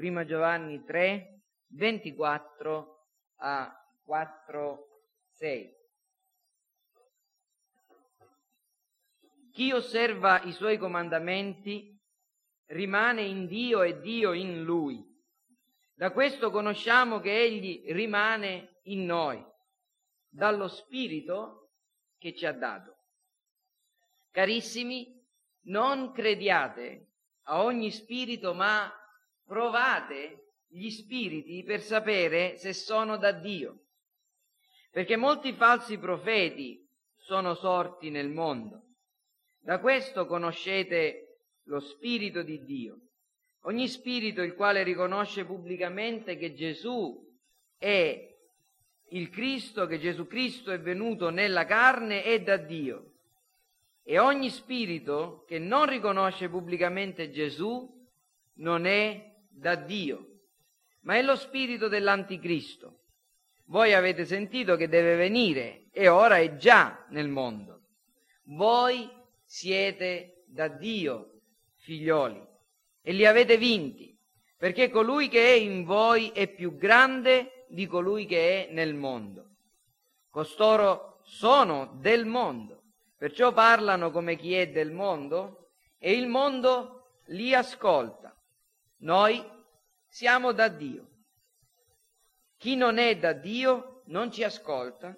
1 Giovanni 3, 24 a 4, 6. Chi osserva i suoi comandamenti rimane in Dio e Dio in lui. Da questo conosciamo che Egli rimane in noi, dallo Spirito che ci ha dato. Carissimi, non crediate a ogni spirito, ma provate gli spiriti per sapere se sono da Dio. Perché molti falsi profeti sono sorti nel mondo. Da questo conoscete lo spirito di Dio. Ogni spirito il quale riconosce pubblicamente che Gesù è il Cristo, che Gesù Cristo è venuto nella carne, è da Dio. E ogni spirito che non riconosce pubblicamente Gesù non è da Dio, ma è lo spirito dell'anticristo. Voi avete sentito che deve venire e ora è già nel mondo. Voi siete da Dio, figlioli, e li avete vinti, perché colui che è in voi è più grande di colui che è nel mondo. Costoro sono del mondo, perciò parlano come chi è del mondo e il mondo li ascolta. Noi siamo da Dio. Chi non è da Dio non ci ascolta.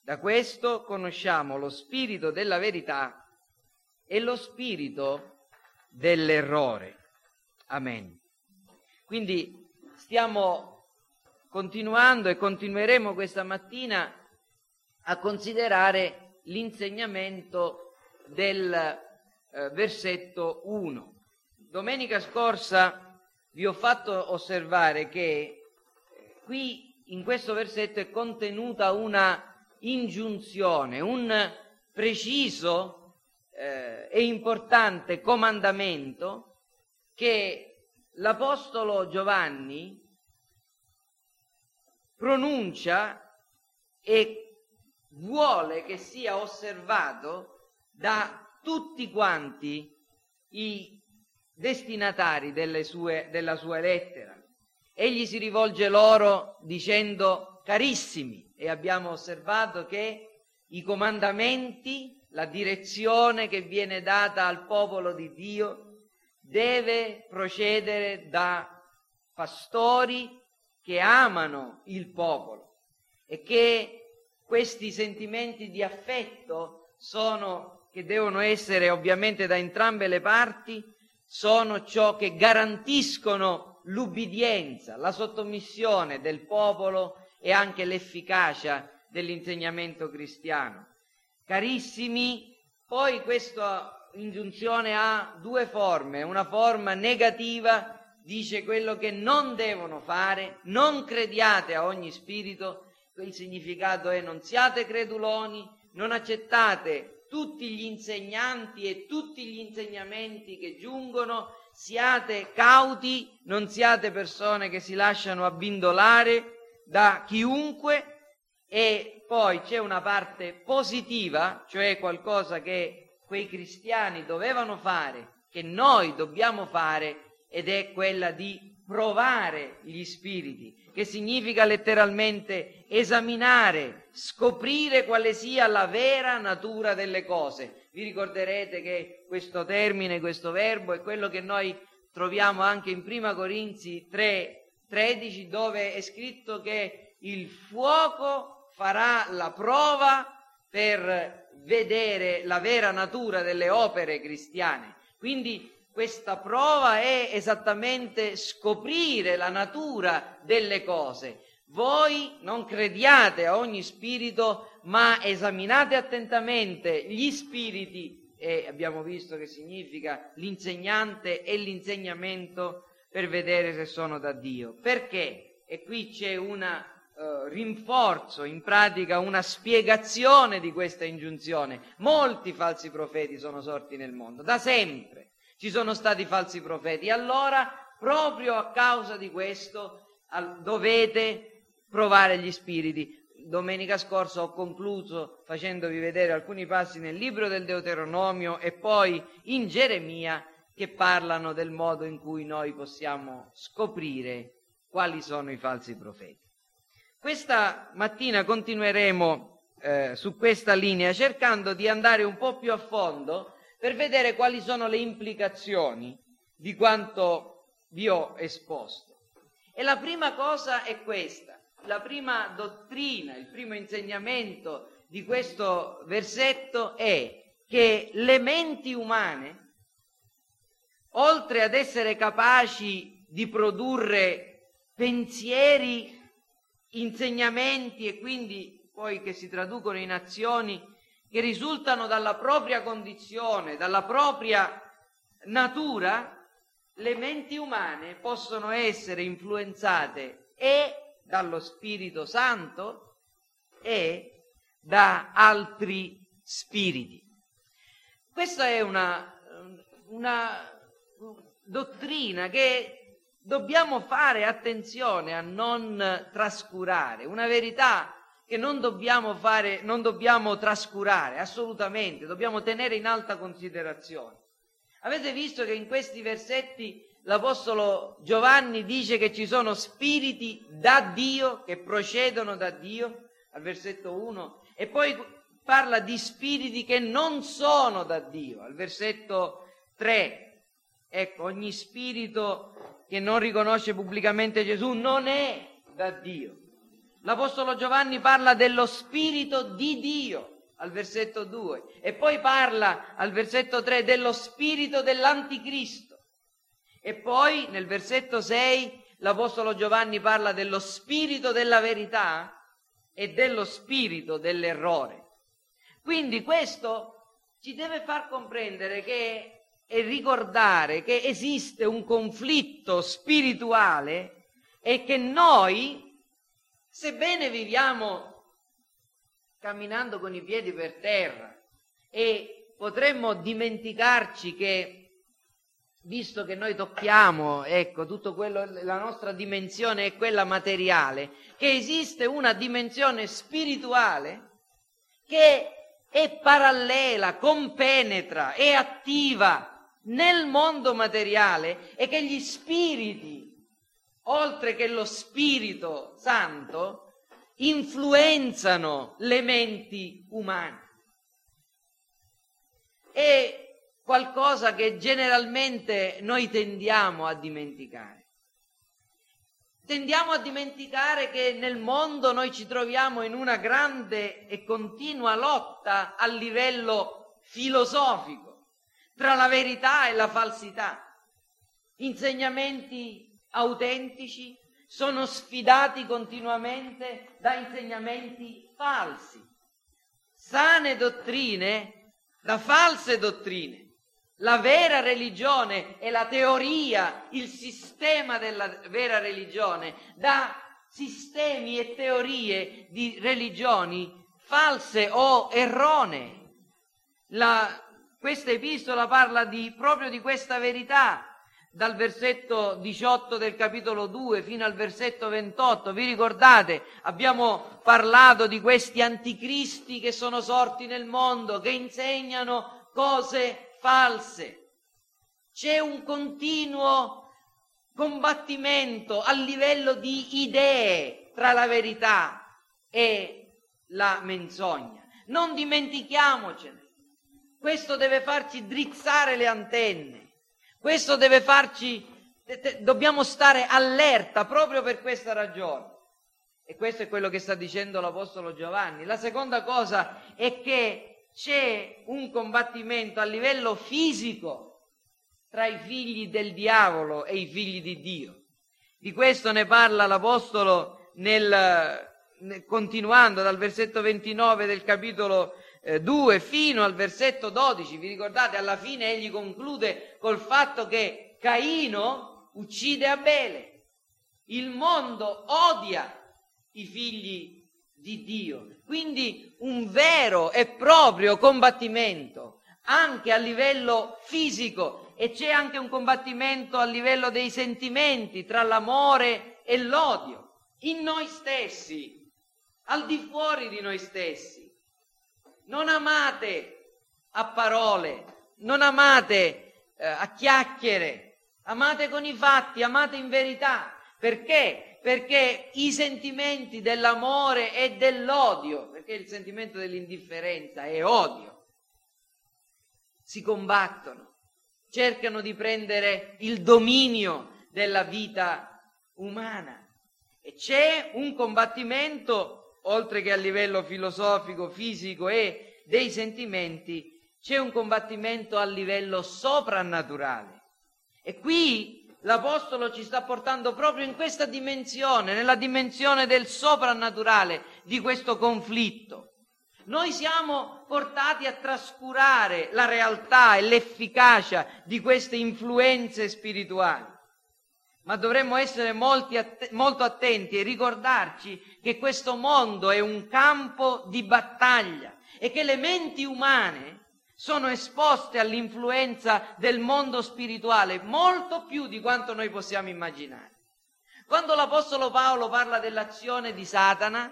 Da questo conosciamo lo spirito della verità e lo spirito dell'errore. Amen. Quindi stiamo continuando e continueremo questa mattina a considerare l'insegnamento del eh, versetto 1. Domenica scorsa vi ho fatto osservare che eh, qui in questo versetto è contenuta una ingiunzione, un preciso eh, e importante comandamento che l'Apostolo Giovanni pronuncia e vuole che sia osservato da tutti quanti i destinatari sue, della sua lettera. Egli si rivolge loro dicendo carissimi e abbiamo osservato che i comandamenti, la direzione che viene data al popolo di Dio deve procedere da pastori che amano il popolo e che questi sentimenti di affetto sono, che devono essere ovviamente da entrambe le parti, sono ciò che garantiscono l'ubbidienza, la sottomissione del popolo e anche l'efficacia dell'insegnamento cristiano. Carissimi, poi questa ingiunzione ha due forme, una forma negativa dice quello che non devono fare, non crediate a ogni spirito, il significato è non siate creduloni, non accettate tutti gli insegnanti e tutti gli insegnamenti che giungono, siate cauti, non siate persone che si lasciano abbindolare da chiunque. E poi c'è una parte positiva, cioè qualcosa che quei cristiani dovevano fare, che noi dobbiamo fare ed è quella di provare gli spiriti, che significa letteralmente esaminare, scoprire quale sia la vera natura delle cose. Vi ricorderete che questo termine, questo verbo è quello che noi troviamo anche in Prima Corinzi 3, 13, dove è scritto che il fuoco farà la prova per vedere la vera natura delle opere cristiane. Quindi questa prova è esattamente scoprire la natura delle cose. Voi non crediate a ogni spirito, ma esaminate attentamente gli spiriti, e abbiamo visto che significa l'insegnante e l'insegnamento per vedere se sono da Dio. Perché? E qui c'è un uh, rinforzo, in pratica una spiegazione di questa ingiunzione. Molti falsi profeti sono sorti nel mondo, da sempre ci sono stati falsi profeti. Allora, proprio a causa di questo, dovete provare gli spiriti. Domenica scorsa ho concluso facendovi vedere alcuni passi nel libro del Deuteronomio e poi in Geremia che parlano del modo in cui noi possiamo scoprire quali sono i falsi profeti. Questa mattina continueremo eh, su questa linea cercando di andare un po' più a fondo per vedere quali sono le implicazioni di quanto vi ho esposto. E la prima cosa è questa, la prima dottrina, il primo insegnamento di questo versetto è che le menti umane, oltre ad essere capaci di produrre pensieri, insegnamenti e quindi poi che si traducono in azioni che risultano dalla propria condizione, dalla propria natura, le menti umane possono essere influenzate e dallo Spirito Santo e da altri spiriti. Questa è una, una dottrina che dobbiamo fare attenzione a non trascurare, una verità che non dobbiamo, fare, non dobbiamo trascurare assolutamente, dobbiamo tenere in alta considerazione. Avete visto che in questi versetti l'Apostolo Giovanni dice che ci sono spiriti da Dio, che procedono da Dio, al versetto 1, e poi parla di spiriti che non sono da Dio, al versetto 3. Ecco, ogni spirito che non riconosce pubblicamente Gesù non è da Dio. L'Apostolo Giovanni parla dello spirito di Dio al versetto 2 e poi parla al versetto 3 dello spirito dell'anticristo. E poi nel versetto 6 l'Apostolo Giovanni parla dello spirito della verità e dello spirito dell'errore. Quindi questo ci deve far comprendere che e ricordare che esiste un conflitto spirituale e che noi, sebbene viviamo camminando con i piedi per terra e potremmo dimenticarci che visto che noi tocchiamo, ecco, tutto quello, la nostra dimensione è quella materiale, che esiste una dimensione spirituale che è parallela, compenetra, è attiva nel mondo materiale e che gli spiriti, oltre che lo Spirito Santo, influenzano le menti umane. È qualcosa che generalmente noi tendiamo a dimenticare. Tendiamo a dimenticare che nel mondo noi ci troviamo in una grande e continua lotta a livello filosofico tra la verità e la falsità. Insegnamenti autentici sono sfidati continuamente da insegnamenti falsi, sane dottrine da false dottrine. La vera religione e la teoria, il sistema della vera religione, da sistemi e teorie di religioni false o erronee. La, questa epistola parla di, proprio di questa verità, dal versetto 18 del capitolo 2 fino al versetto 28. Vi ricordate? Abbiamo parlato di questi anticristi che sono sorti nel mondo, che insegnano cose false. C'è un continuo combattimento a livello di idee tra la verità e la menzogna. Non dimentichiamocene. Questo deve farci drizzare le antenne. Questo deve farci, dobbiamo stare allerta proprio per questa ragione. E questo è quello che sta dicendo l'Apostolo Giovanni. La seconda cosa è che c'è un combattimento a livello fisico tra i figli del diavolo e i figli di Dio. Di questo ne parla l'Apostolo nel, continuando dal versetto 29 del capitolo 2 fino al versetto 12. Vi ricordate? Alla fine egli conclude col fatto che Caino uccide Abele. Il mondo odia i figli di Dio. Quindi un vero e proprio combattimento anche a livello fisico e c'è anche un combattimento a livello dei sentimenti tra l'amore e l'odio in noi stessi, al di fuori di noi stessi. Non amate a parole, non amate eh, a chiacchiere, amate con i fatti, amate in verità. Perché? Perché i sentimenti dell'amore e dell'odio, perché il sentimento dell'indifferenza è odio, si combattono, cercano di prendere il dominio della vita umana. E c'è un combattimento, oltre che a livello filosofico, fisico e dei sentimenti, c'è un combattimento a livello soprannaturale. E qui l'Apostolo ci sta portando proprio in questa dimensione, nella dimensione del soprannaturale di questo conflitto. Noi siamo portati a trascurare la realtà e l'efficacia di queste influenze spirituali ma dovremmo essere att- molto attenti e ricordarci che questo mondo è un campo di battaglia e che le menti umane sono esposte all'influenza del mondo spirituale molto più di quanto noi possiamo immaginare. Quando l'Apostolo Paolo parla dell'azione di Satana,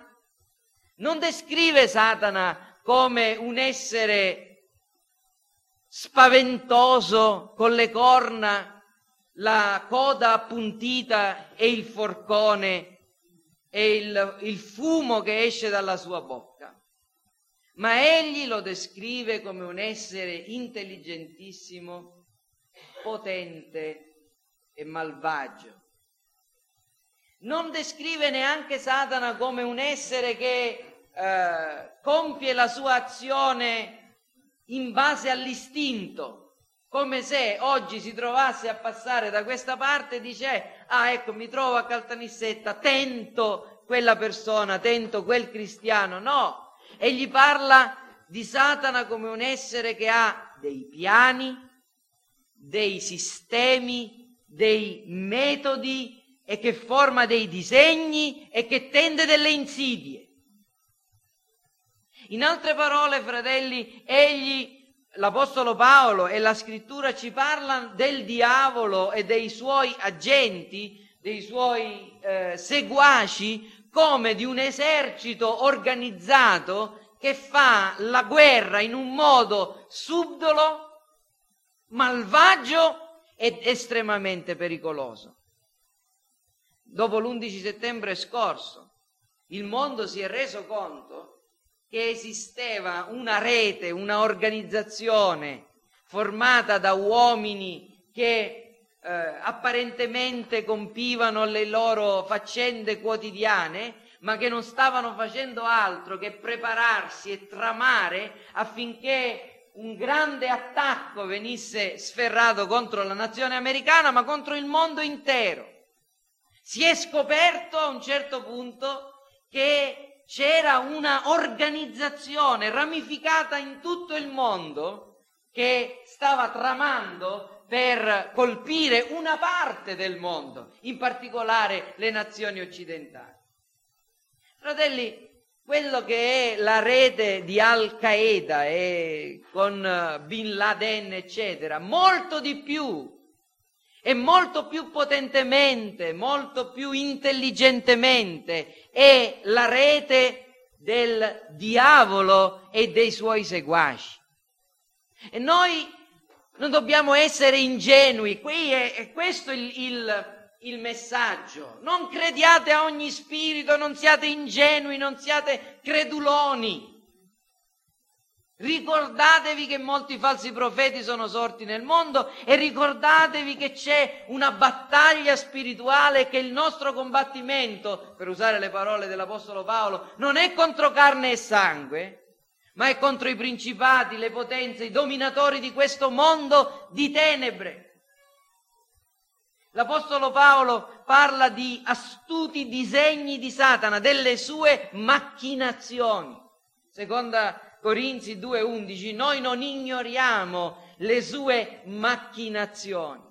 non descrive Satana come un essere spaventoso con le corna la coda appuntita e il forcone e il, il fumo che esce dalla sua bocca, ma egli lo descrive come un essere intelligentissimo, potente e malvagio. Non descrive neanche Satana come un essere che eh, compie la sua azione in base all'istinto, come se oggi si trovasse a passare da questa parte e dice, ah ecco mi trovo a Caltanissetta, tento quella persona, tento quel cristiano. No, egli parla di Satana come un essere che ha dei piani, dei sistemi, dei metodi e che forma dei disegni e che tende delle insidie. In altre parole, fratelli, egli l'Apostolo Paolo e la scrittura ci parlano del diavolo e dei suoi agenti, dei suoi eh, seguaci, come di un esercito organizzato che fa la guerra in un modo subdolo, malvagio ed estremamente pericoloso. Dopo l'11 settembre scorso, il mondo si è reso conto che esisteva una rete, una organizzazione formata da uomini che eh, apparentemente compivano le loro faccende quotidiane, ma che non stavano facendo altro che prepararsi e tramare affinché un grande attacco venisse sferrato contro la nazione americana, ma contro il mondo intero. Si è scoperto a un certo punto che c'era una organizzazione ramificata in tutto il mondo che stava tramando per colpire una parte del mondo, in particolare le nazioni occidentali. Fratelli, quello che è la rete di Al Qaeda e con Bin Laden, eccetera, molto di più e molto più potentemente, molto più intelligentemente è la rete del diavolo e dei suoi seguaci. E noi non dobbiamo essere ingenui, qui è, è questo il, il, il messaggio. Non crediate a ogni spirito, non siate ingenui, non siate creduloni. Ricordatevi che molti falsi profeti sono sorti nel mondo e ricordatevi che c'è una battaglia spirituale che il nostro combattimento, per usare le parole dell'Apostolo Paolo, non è contro carne e sangue, ma è contro i principati, le potenze, i dominatori di questo mondo di tenebre. L'Apostolo Paolo parla di astuti disegni di Satana, delle sue macchinazioni. Seconda Corinzi 2:11, noi non ignoriamo le sue macchinazioni.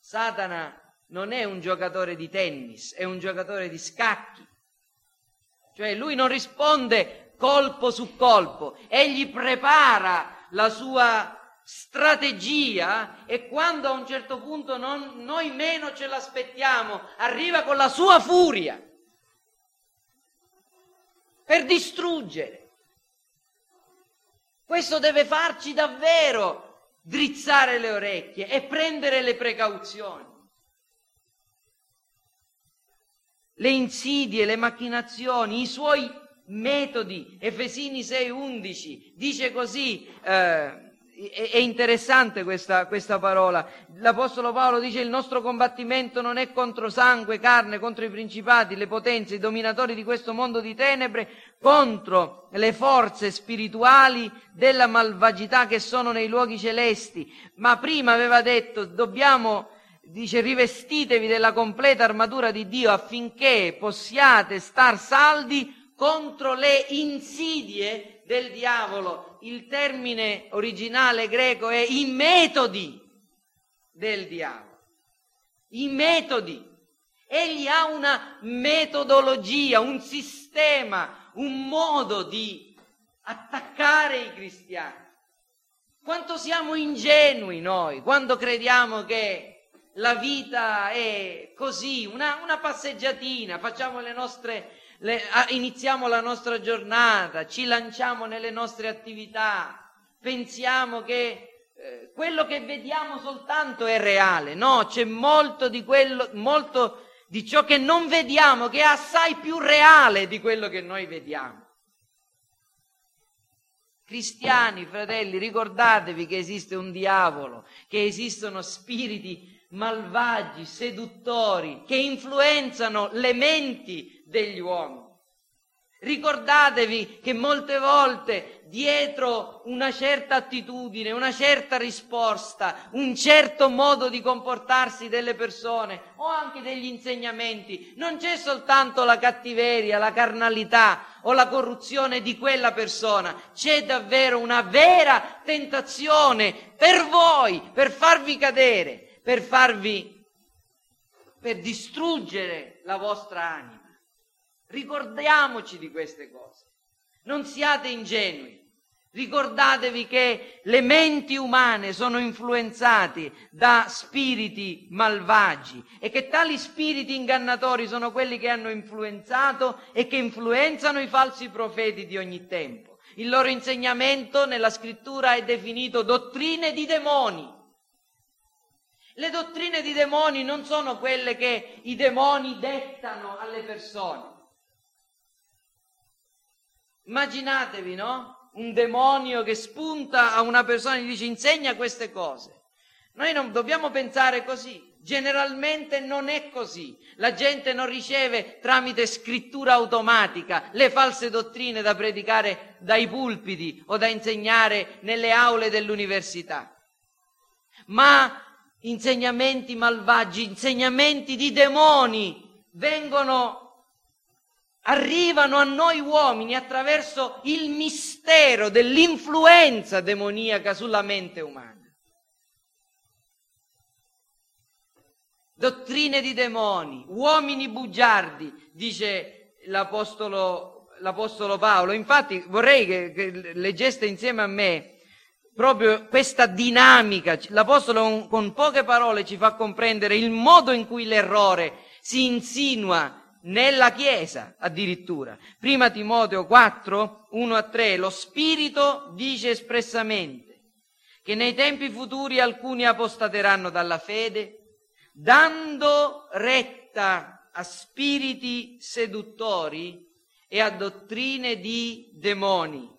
Satana non è un giocatore di tennis, è un giocatore di scacchi. Cioè lui non risponde colpo su colpo, egli prepara la sua strategia e quando a un certo punto non, noi meno ce l'aspettiamo, arriva con la sua furia per distruggere. Questo deve farci davvero drizzare le orecchie e prendere le precauzioni. Le insidie, le macchinazioni, i suoi metodi. Efesini 6:11 dice così, eh, è interessante questa, questa, parola. L'Apostolo Paolo dice il nostro combattimento non è contro sangue, carne, contro i principati, le potenze, i dominatori di questo mondo di tenebre, contro le forze spirituali della malvagità che sono nei luoghi celesti. Ma prima aveva detto dobbiamo, dice, rivestitevi della completa armatura di Dio affinché possiate star saldi contro le insidie del diavolo. Il termine originale greco è i metodi del diavolo. I metodi. Egli ha una metodologia, un sistema, un modo di attaccare i cristiani. Quanto siamo ingenui noi quando crediamo che la vita è così, una, una passeggiatina, facciamo le nostre le, a, iniziamo la nostra giornata, ci lanciamo nelle nostre attività, pensiamo che eh, quello che vediamo soltanto è reale, no, c'è molto di quello, molto di ciò che non vediamo, che è assai più reale di quello che noi vediamo. Cristiani, fratelli, ricordatevi che esiste un diavolo, che esistono spiriti malvagi, seduttori, che influenzano le menti degli uomini. Ricordatevi che molte volte dietro una certa attitudine, una certa risposta, un certo modo di comportarsi delle persone o anche degli insegnamenti, non c'è soltanto la cattiveria, la carnalità o la corruzione di quella persona, c'è davvero una vera tentazione per voi, per farvi cadere, per farvi, per distruggere la vostra anima. Ricordiamoci di queste cose. Non siate ingenui. Ricordatevi che le menti umane sono influenzate da spiriti malvagi e che tali spiriti ingannatori sono quelli che hanno influenzato e che influenzano i falsi profeti di ogni tempo. Il loro insegnamento nella scrittura è definito dottrine di demoni. Le dottrine di demoni non sono quelle che i demoni dettano alle persone. Immaginatevi, no? Un demonio che spunta a una persona e gli dice insegna queste cose. Noi non dobbiamo pensare così. Generalmente non è così. La gente non riceve tramite scrittura automatica le false dottrine da predicare dai pulpiti o da insegnare nelle aule dell'università. Ma insegnamenti malvagi, insegnamenti di demoni vengono arrivano a noi uomini attraverso il mistero dell'influenza demoniaca sulla mente umana. Dottrine di demoni, uomini bugiardi, dice l'Apostolo, l'Apostolo Paolo. Infatti vorrei che, che leggeste insieme a me proprio questa dinamica. L'Apostolo con poche parole ci fa comprendere il modo in cui l'errore si insinua nella Chiesa addirittura. Prima Timoteo 4, 1 a 3, lo Spirito dice espressamente che nei tempi futuri alcuni apostateranno dalla fede, dando retta a spiriti seduttori e a dottrine di demoni,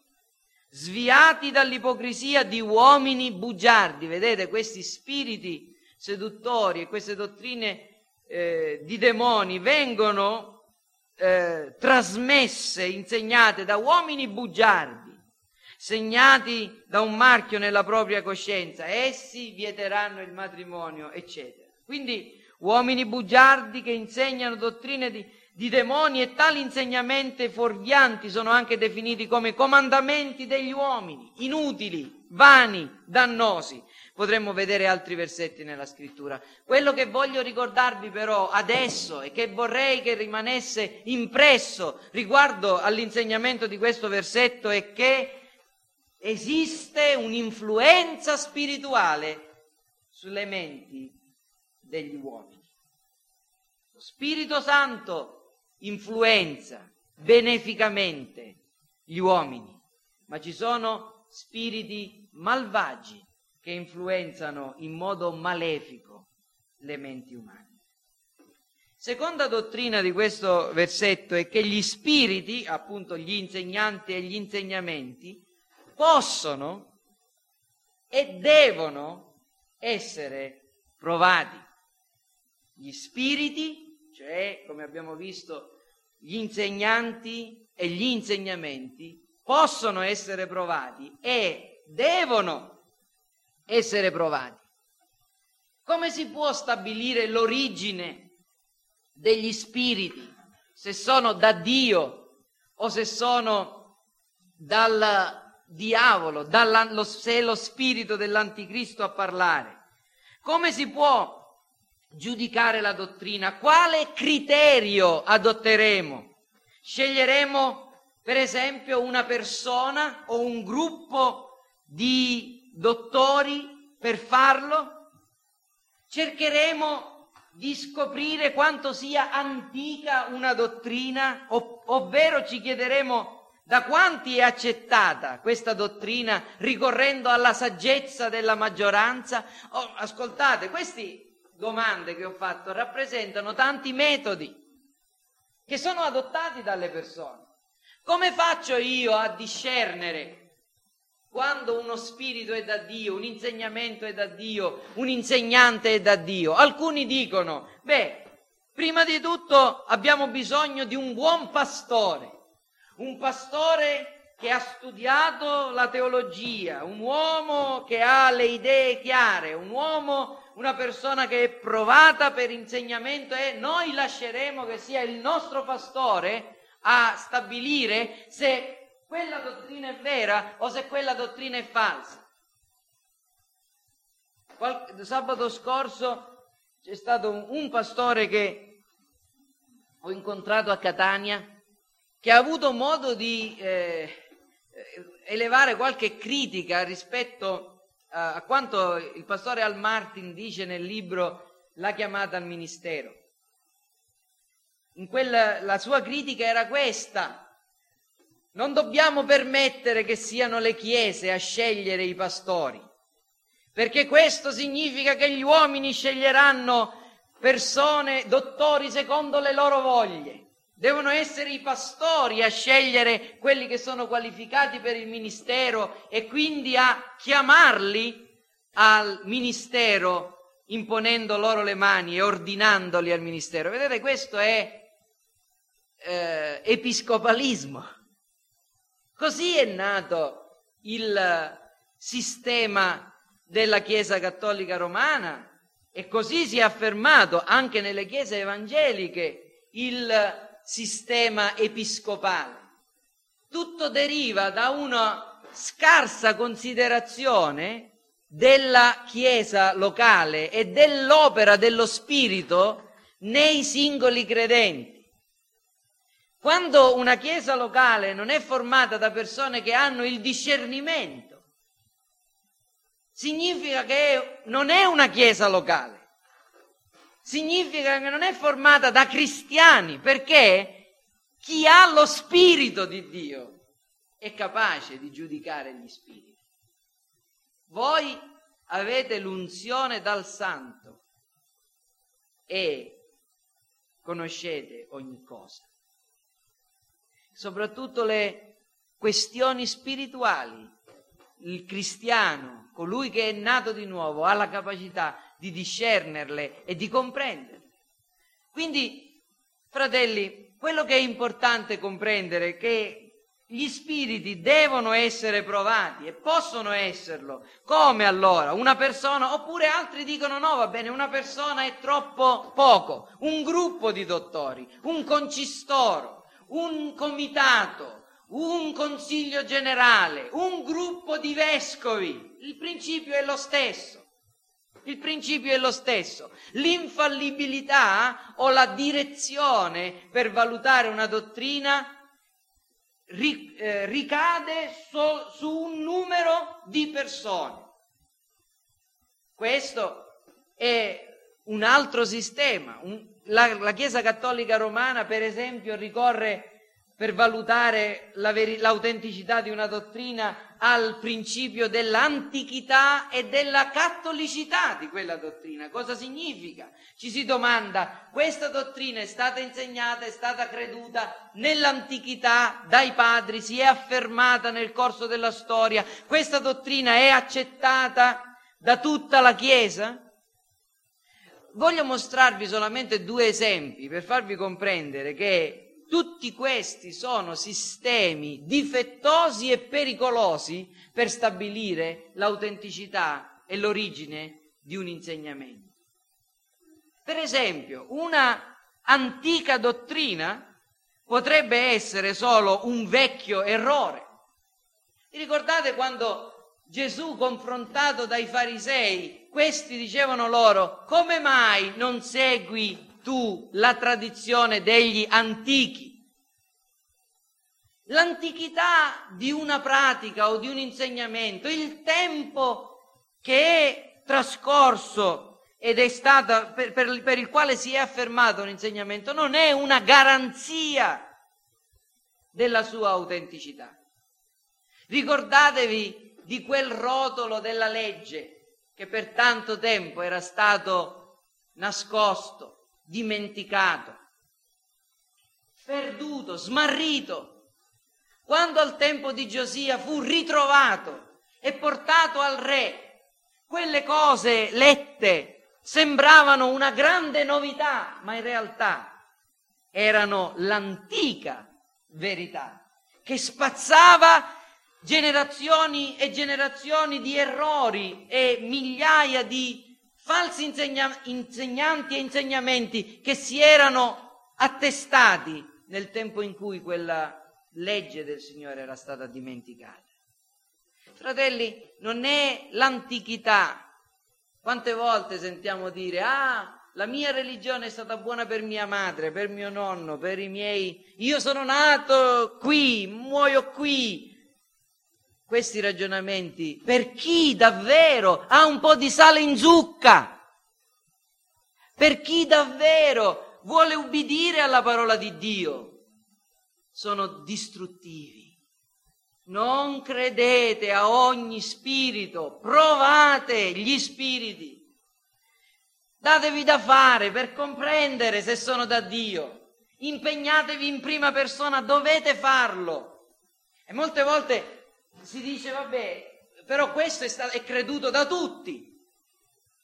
sviati dall'ipocrisia di uomini bugiardi. Vedete, questi spiriti seduttori e queste dottrine eh, di demoni vengono eh, trasmesse, insegnate da uomini bugiardi, segnati da un marchio nella propria coscienza, essi vieteranno il matrimonio, eccetera. Quindi uomini bugiardi che insegnano dottrine di, di demoni e tali insegnamenti fuorvianti sono anche definiti come comandamenti degli uomini, inutili, vani, dannosi potremmo vedere altri versetti nella scrittura. Quello che voglio ricordarvi però adesso e che vorrei che rimanesse impresso riguardo all'insegnamento di questo versetto è che esiste un'influenza spirituale sulle menti degli uomini. Lo Spirito Santo influenza beneficamente gli uomini, ma ci sono spiriti malvagi che influenzano in modo malefico le menti umane. Seconda dottrina di questo versetto è che gli spiriti, appunto gli insegnanti e gli insegnamenti, possono e devono essere provati. Gli spiriti, cioè come abbiamo visto, gli insegnanti e gli insegnamenti, possono essere provati e devono essere provati. Come si può stabilire l'origine degli spiriti? Se sono da Dio o se sono dal diavolo, dalla, se è lo spirito dell'anticristo a parlare. Come si può giudicare la dottrina? Quale criterio adotteremo? Sceglieremo per esempio una persona o un gruppo di dottori per farlo? Cercheremo di scoprire quanto sia antica una dottrina, ov- ovvero ci chiederemo da quanti è accettata questa dottrina ricorrendo alla saggezza della maggioranza? Oh, ascoltate, queste domande che ho fatto rappresentano tanti metodi che sono adottati dalle persone. Come faccio io a discernere quando uno spirito è da Dio, un insegnamento è da Dio, un insegnante è da Dio? Alcuni dicono, beh, prima di tutto abbiamo bisogno di un buon pastore un pastore che ha studiato la teologia, un uomo che ha le idee chiare, un uomo, una persona che è provata per insegnamento e noi lasceremo che sia il nostro pastore a stabilire se quella dottrina è vera o se quella dottrina è falsa. Qual- sabato scorso c'è stato un, un pastore che ho incontrato a Catania che ha avuto modo di eh, elevare qualche critica rispetto a, a, quanto il pastore Al Martin dice nel libro La chiamata al ministero. In quella, la sua critica era questa. Non dobbiamo permettere che siano le chiese a scegliere i pastori, perché questo significa che gli uomini sceglieranno persone, dottori secondo le loro voglie. Devono essere i pastori a scegliere quelli che sono qualificati per il ministero e quindi a chiamarli al ministero imponendo loro le mani e ordinandoli al ministero. Vedete, questo è eh, episcopalismo. Così è nato il sistema della Chiesa Cattolica Romana e così si è affermato anche nelle chiese evangeliche il sistema episcopale. Tutto deriva da una scarsa considerazione della Chiesa locale e dell'opera dello Spirito nei singoli credenti. Quando una Chiesa locale non è formata da persone che hanno il discernimento, significa che non è una Chiesa locale significa che non è formata da cristiani, perché chi ha lo spirito di Dio è capace di giudicare gli spiriti. Voi avete l'unzione dal santo e conoscete ogni cosa. Soprattutto le questioni spirituali. Il cristiano, colui che è nato di nuovo, ha la capacità di discernerle e di comprenderle. Quindi, fratelli, quello che è importante comprendere è che gli spiriti devono essere provati e possono esserlo. Come allora? Una persona, oppure altri dicono no, va bene, una persona è troppo poco. Un gruppo di dottori, un concistoro, un comitato, un consiglio generale, un gruppo di vescovi. Il principio è lo stesso. Il principio è lo stesso. L'infallibilità o la direzione per valutare una dottrina eh, ricade su un numero di persone. Questo è un altro sistema. La, Chiesa Cattolica Romana, per esempio, ricorre per valutare la veri- l'autenticità di una dottrina al principio dell'antichità e della cattolicità di quella dottrina. Cosa significa? Ci si domanda, questa dottrina è stata insegnata, è stata creduta nell'antichità dai padri, si è affermata nel corso della storia, questa dottrina è accettata da tutta la Chiesa? Voglio mostrarvi solamente due esempi per farvi comprendere che tutti questi sono sistemi difettosi e pericolosi per stabilire l'autenticità e l'origine di un insegnamento. Per esempio, una antica dottrina potrebbe essere solo un vecchio errore. Vi ricordate quando Gesù, confrontato dai farisei, questi dicevano loro, come mai non segui tu la tradizione degli antichi. L'antichità di una pratica o di un insegnamento, il tempo che è trascorso ed è stato per, per, per il quale si è affermato un insegnamento, non è una garanzia della sua autenticità. Ricordatevi di quel rotolo della legge che per tanto tempo era stato nascosto dimenticato, perduto, smarrito. Quando al tempo di Giosia fu ritrovato e portato al re, quelle cose lette sembravano una grande novità, ma in realtà erano l'antica verità che spazzava generazioni e generazioni di errori e migliaia di falsi insegna- insegnanti e insegnamenti che si erano attestati nel tempo in cui quella legge del Signore era stata dimenticata. Fratelli, non è l'antichità. Quante volte sentiamo dire, ah, la mia religione è stata buona per mia madre, per mio nonno, per i miei... Io sono nato qui, muoio qui, questi ragionamenti per chi davvero ha un po' di sale in zucca, per chi davvero vuole ubbidire alla parola di Dio, sono distruttivi. Non credete a ogni spirito, provate gli spiriti. Datevi da fare per comprendere se sono da Dio. Impegnatevi in prima persona, dovete farlo. E molte volte si dice, vabbè, però questo è, stato, è creduto da tutti,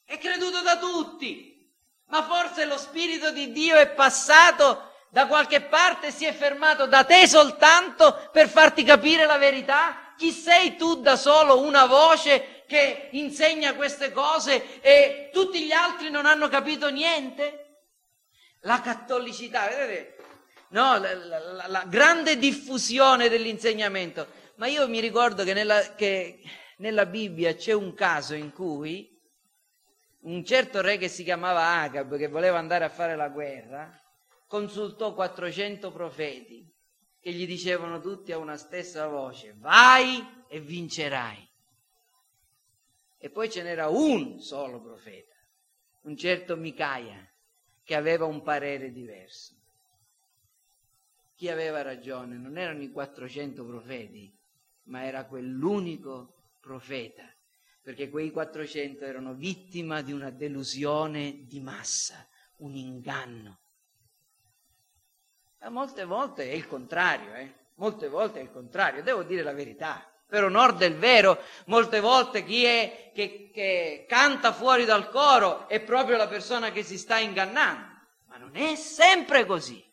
è creduto da tutti, ma forse lo Spirito di Dio è passato da qualche parte si è fermato da te soltanto per farti capire la verità? Chi sei tu da solo una voce che insegna queste cose e tutti gli altri non hanno capito niente? La cattolicità, vedete? No, la, la, la grande diffusione dell'insegnamento ma io mi ricordo che nella, che nella Bibbia c'è un caso in cui un certo re che si chiamava Agab, che voleva andare a fare la guerra, consultò 400 profeti che gli dicevano tutti a una stessa voce, vai e vincerai. E poi ce n'era un solo profeta, un certo Micaia, che aveva un parere diverso. Chi aveva ragione? Non erano i 400 profeti, ma era quell'unico profeta, perché quei 400 erano vittima di una delusione di massa, un inganno. Ma molte volte è il contrario, eh? molte volte è il contrario, devo dire la verità. Per onor del vero, molte volte chi è che, che canta fuori dal coro è proprio la persona che si sta ingannando. Ma non è sempre così.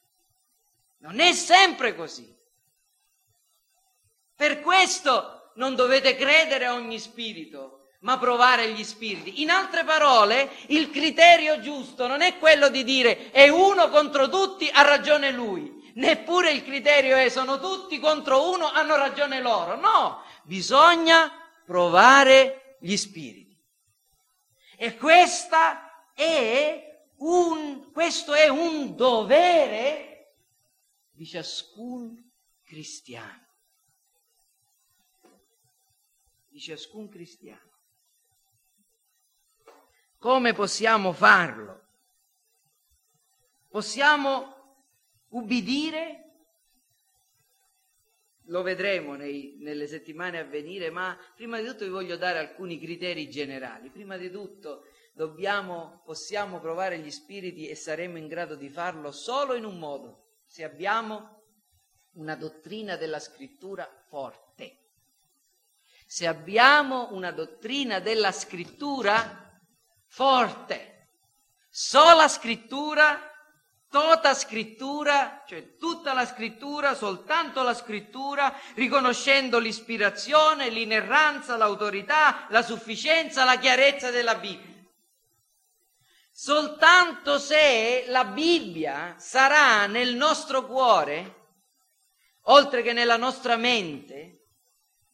Non è sempre così. Per questo non dovete credere a ogni spirito, ma provare gli spiriti. In altre parole, il criterio giusto non è quello di dire è uno contro tutti, ha ragione lui. Neppure il criterio è sono tutti contro uno, hanno ragione loro. No, bisogna provare gli spiriti. E questa è un, questo è un dovere di ciascun cristiano di ciascun cristiano. Come possiamo farlo? Possiamo ubbidire lo vedremo nei, nelle settimane a venire, ma prima di tutto vi voglio dare alcuni criteri generali. Prima di tutto dobbiamo, possiamo provare gli spiriti e saremo in grado di farlo solo in un modo, se abbiamo una dottrina della scrittura forte. Se abbiamo una dottrina della scrittura forte, sola scrittura Tota scrittura, cioè tutta la scrittura, soltanto la scrittura, riconoscendo l'ispirazione, l'inerranza, l'autorità, la sufficienza, la chiarezza della Bibbia. Soltanto se la Bibbia sarà nel nostro cuore, oltre che nella nostra mente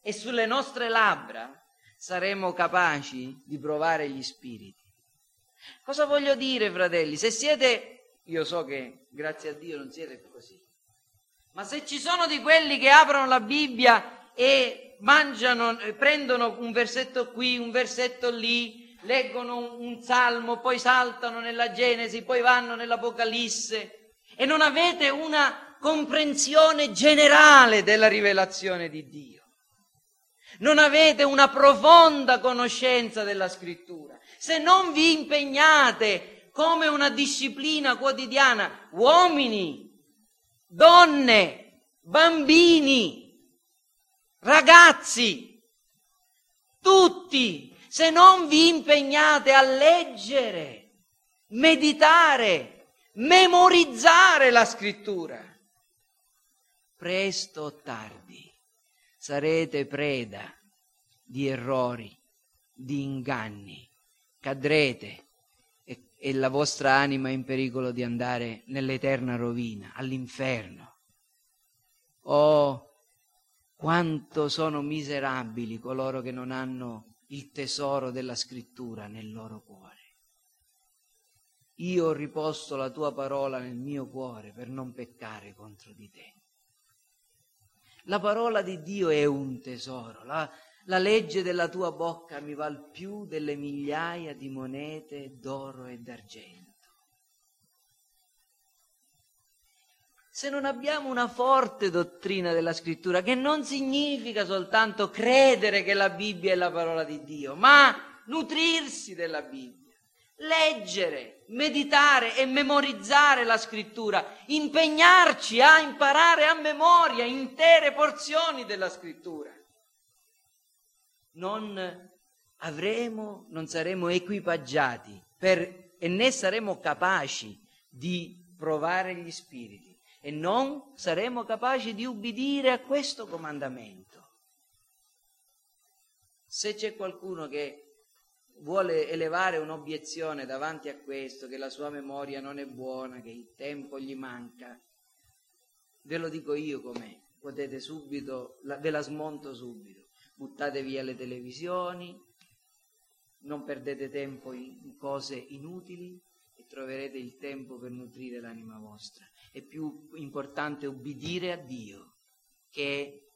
e sulle nostre labbra, saremo capaci di provare gli spiriti. Cosa voglio dire, fratelli? Se siete io so che, grazie a Dio, non siete così. Ma se ci sono di quelli che aprono la Bibbia e mangiano, prendono un versetto qui, un versetto lì, leggono un, salmo, poi saltano nella Genesi, poi vanno nell'Apocalisse e non avete una comprensione generale della rivelazione di Dio. Non avete una profonda conoscenza della scrittura. Se non vi impegnate come una disciplina quotidiana. Uomini, donne, bambini, ragazzi, tutti, se non vi impegnate a leggere, meditare, memorizzare la scrittura, presto o tardi sarete preda di errori, di inganni, cadrete e la vostra anima è in pericolo di andare nell'eterna rovina, all'inferno. Oh, quanto sono miserabili coloro che non hanno il tesoro della scrittura nel loro cuore. Io ho riposto la tua parola nel mio cuore per non peccare contro di te. La parola di Dio è un tesoro, la, la legge della tua bocca mi val più delle migliaia di monete d'oro e d'argento. Se non abbiamo una forte dottrina della scrittura, che non significa soltanto credere che la Bibbia è la parola di Dio, ma nutrirsi della Bibbia, leggere, meditare e memorizzare la scrittura, impegnarci a imparare a memoria intere porzioni della scrittura non avremo, non saremo equipaggiati per, e né saremo capaci di provare gli spiriti e non saremo capaci di ubbidire a questo comandamento. Se c'è qualcuno che vuole elevare un'obiezione davanti a questo, che la sua memoria non è buona, che il tempo gli manca, ve lo dico io com'è, potete subito, ve la smonto subito buttate via le televisioni, non perdete tempo in cose inutili e troverete il tempo per nutrire l'anima vostra. È più importante ubbidire a Dio che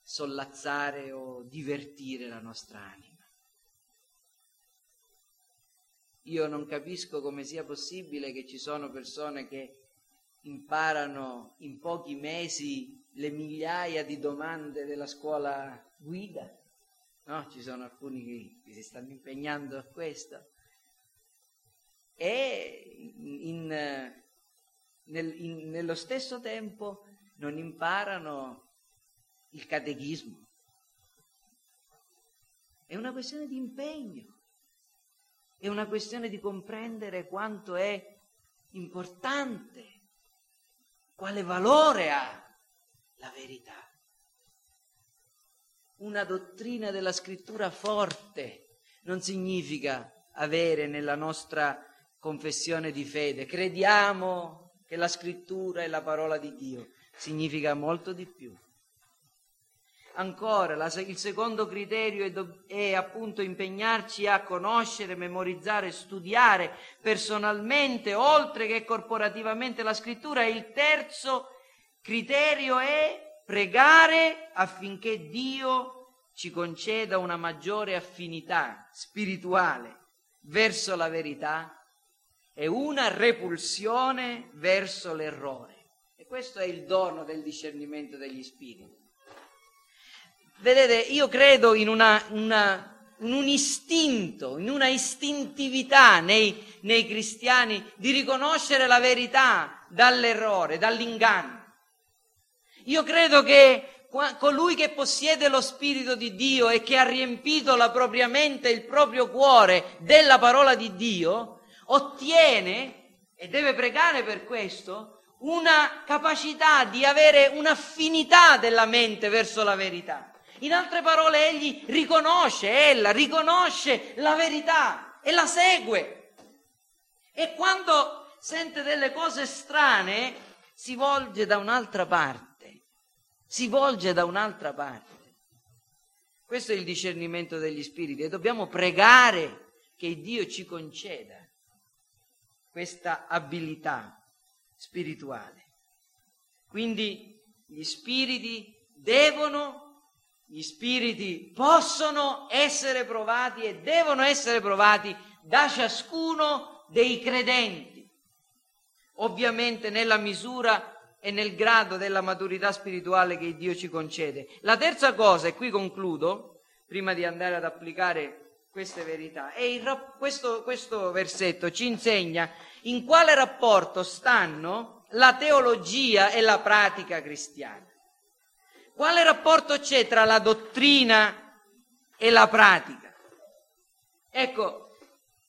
sollazzare o divertire la nostra anima. Io non capisco come sia possibile che ci sono persone che imparano in pochi mesi le migliaia di domande della scuola guida, no? Ci sono alcuni che, si stanno impegnando a questo. E in, nel, in, nello stesso tempo non imparano il catechismo. È una questione di impegno, è una questione di comprendere quanto è importante, quale valore ha la verità una dottrina della scrittura forte non significa avere nella nostra confessione di fede, crediamo che la scrittura è la parola di Dio, significa molto di più. Ancora, la, il secondo criterio è, do, è appunto impegnarci a conoscere, memorizzare, studiare personalmente, oltre che corporativamente la scrittura. E il terzo criterio è pregare affinché Dio ci conceda una maggiore affinità spirituale verso la verità e una repulsione verso l'errore. E questo è il dono del discernimento degli spiriti. Vedete, io credo in, una, una, in un istinto, in una istintività nei, nei cristiani di riconoscere la verità dall'errore, dall'inganno. Io credo che colui che possiede lo Spirito di Dio e che ha riempito la propria mente il proprio cuore della parola di Dio, ottiene, e deve pregare per questo, una capacità di avere un'affinità della mente verso la verità. In altre parole, egli riconosce, ella riconosce la verità e la segue. E quando sente delle cose strane, si volge da un'altra parte, si volge da un'altra parte. Questo è il discernimento degli spiriti e dobbiamo pregare che Dio ci conceda questa abilità spirituale. Quindi gli spiriti devono, gli spiriti possono essere provati e devono essere provati da ciascuno dei credenti, ovviamente nella misura e nel grado della maturità spirituale che Dio ci concede. La terza cosa, e qui concludo, prima di andare ad applicare queste verità, è il, questo, questo versetto ci insegna in quale rapporto stanno la teologia e la pratica cristiana. Quale rapporto c'è tra la dottrina e la pratica? Ecco,